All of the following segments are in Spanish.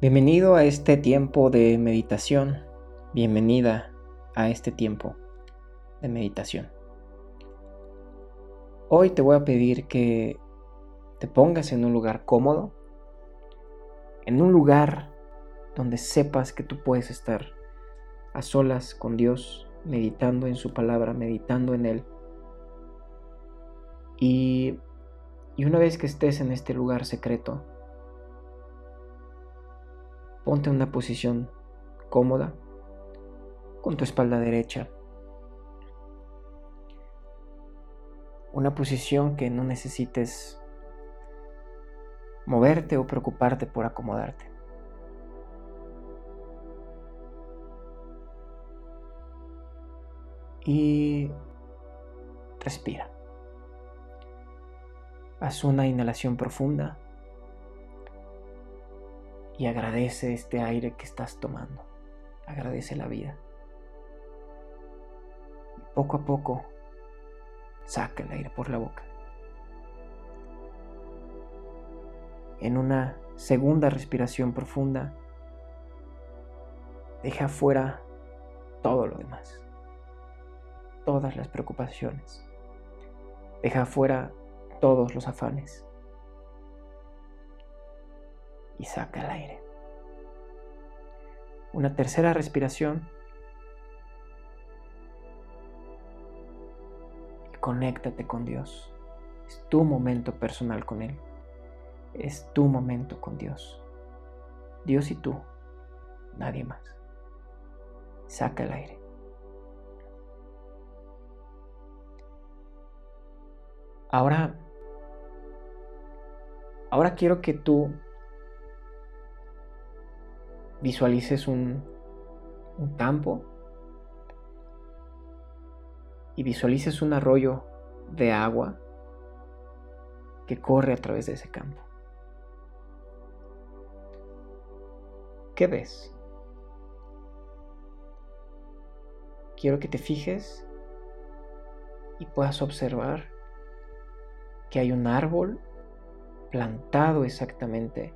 Bienvenido a este tiempo de meditación. Bienvenida a este tiempo de meditación. Hoy te voy a pedir que te pongas en un lugar cómodo, en un lugar donde sepas que tú puedes estar a solas con Dios, meditando en su palabra, meditando en Él. Y, una vez que estés en este lugar secreto, Ponte en una posición cómoda con tu espalda derecha. Una posición que no necesites moverte o preocuparte por acomodarte. Y respira. Haz una inhalación profunda y agradece este aire que estás tomando. Agradece la vida. Y poco a poco saca el aire por la boca. En una segunda respiración profunda, deja fuera todo lo demás, todas las preocupaciones. Deja fuera todos los afanes y saca el aire. Una tercera respiración. Y conéctate con Dios. Es tu momento personal con Él. Es tu momento con Dios. Dios y tú. Nadie más. Saca el aire. Ahora, ahora quiero que tú visualices un, campo y visualices un arroyo de agua que corre a través de ese campo. ¿Qué ves? Quiero que te fijes y puedas observar que hay un árbol plantado exactamente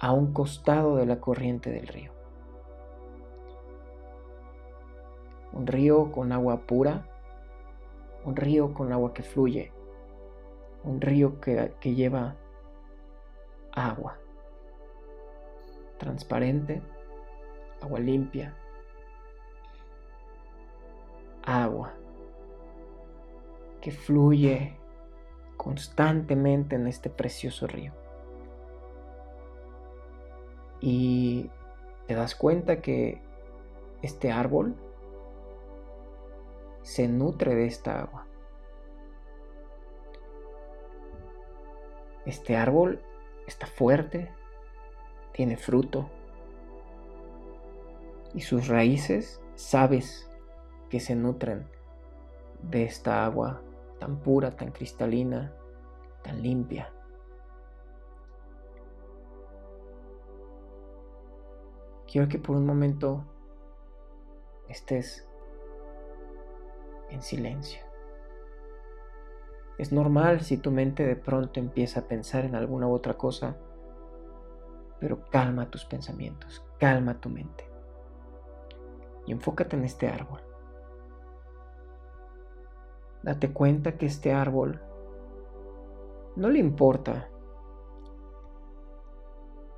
a un costado de la corriente del río. Un río con agua pura, un río con agua que fluye, un río que, lleva agua transparente, agua limpia, agua que fluye constantemente en este precioso río y te das cuenta que este árbol se nutre de esta agua. Este árbol está fuerte, tiene fruto y sus raíces sabes que se nutren de esta agua tan pura, tan cristalina, tan limpia. Quiero que por un momento estés en silencio. Es normal si tu mente de pronto empieza a pensar en alguna u otra cosa, pero calma tus pensamientos, calma tu mente y enfócate en este árbol. Date cuenta que este árbol no le importa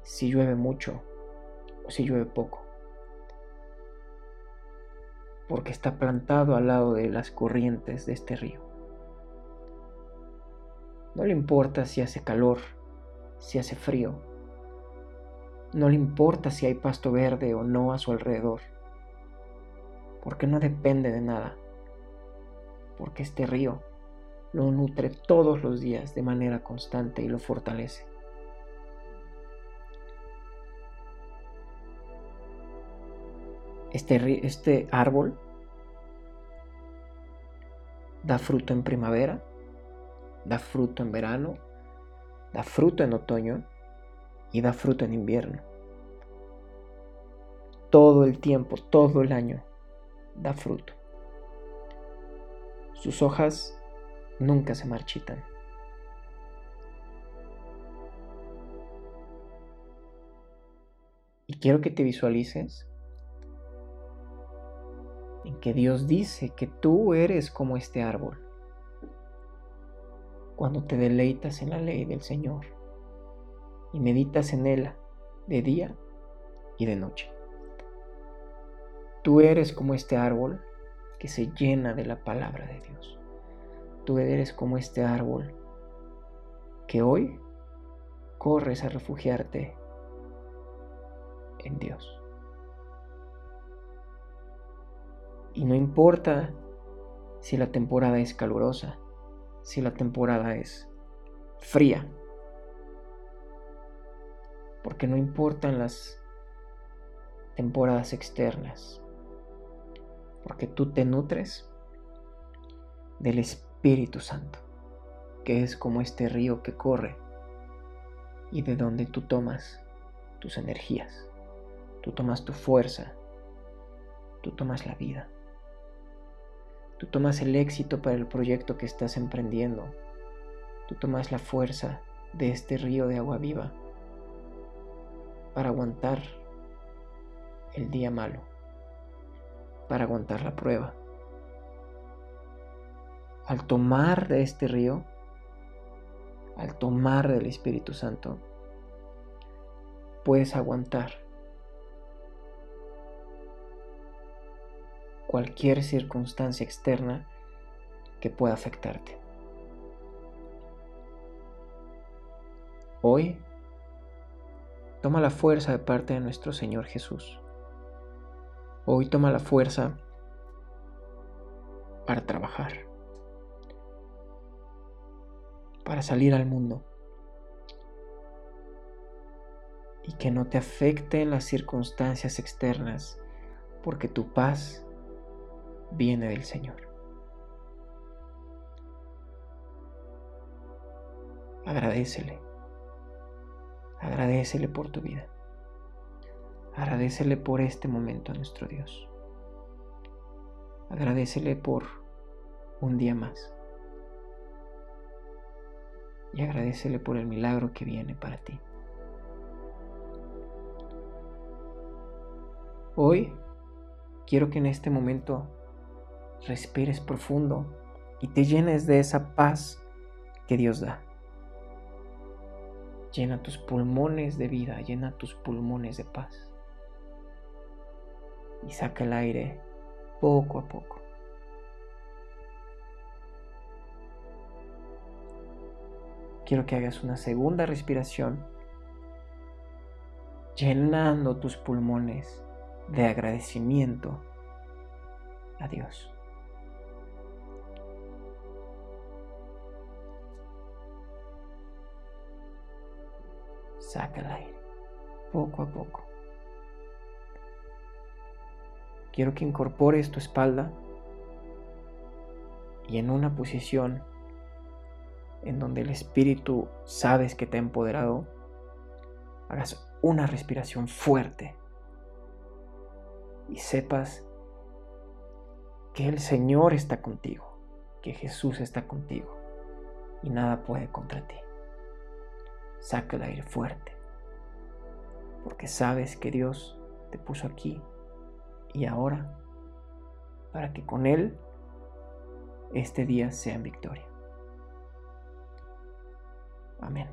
si llueve mucho o si llueve poco. Porque está plantado al lado de las corrientes de este río. No le importa si hace calor, si hace frío. No le importa si hay pasto verde o no a su alrededor. Porque no depende de nada. Porque este río lo nutre todos los días de manera constante y lo fortalece. Este, este árbol da fruto en primavera, da fruto en verano, da fruto en otoño y da fruto en invierno. Todo el tiempo, todo el año, da fruto. Sus hojas nunca se marchitan. Y quiero que te visualices en que Dios dice que tú eres como este árbol cuando te deleitas en la ley del Señor y meditas en Él de día y de noche. Tú eres como este árbol que se llena de la palabra de Dios. Tú eres como este árbol que hoy corres a refugiarte en Dios. Y no importa si la temporada es calurosa, si la temporada es fría, porque no importan las temporadas externas, porque tú te nutres del Espíritu Santo, que es como este río que corre y de donde tú tomas tus energías, tú tomas tu fuerza, tú tomas la vida, tú tomas el éxito para el proyecto que estás emprendiendo, tú tomas la fuerza de este río de agua viva para aguantar el día malo, para aguantar la prueba. Al tomar de este río, al tomar del Espíritu Santo, puedes aguantar cualquier circunstancia externa que pueda afectarte. Hoy, toma la fuerza de parte de nuestro Señor Jesús. Hoy toma la fuerza para trabajar, para salir al mundo y que no te afecten las circunstancias externas, porque tu paz viene del Señor. Agradecele. Agradecele por tu vida. Agradecele por este momento a nuestro Dios. Agradecele por un día más. Y agradecele por el milagro que viene para ti. Hoy quiero que en este momento respires profundo y te llenes de esa paz que Dios da. Llena tus pulmones de vida, llena tus pulmones de paz y saca el aire poco a poco. Quiero que hagas una segunda respiración llenando tus pulmones de agradecimiento a Dios. Saca el aire poco a poco. Quiero que incorpores tu espalda y en una posición en donde el espíritu sabes que te ha empoderado, hagas una respiración fuerte y sepas que el Señor está contigo, que Jesús está contigo y nada puede contra ti. Saca el aire fuerte, porque sabes que Dios te puso aquí y ahora, para que con Él este día sea en victoria. Amén.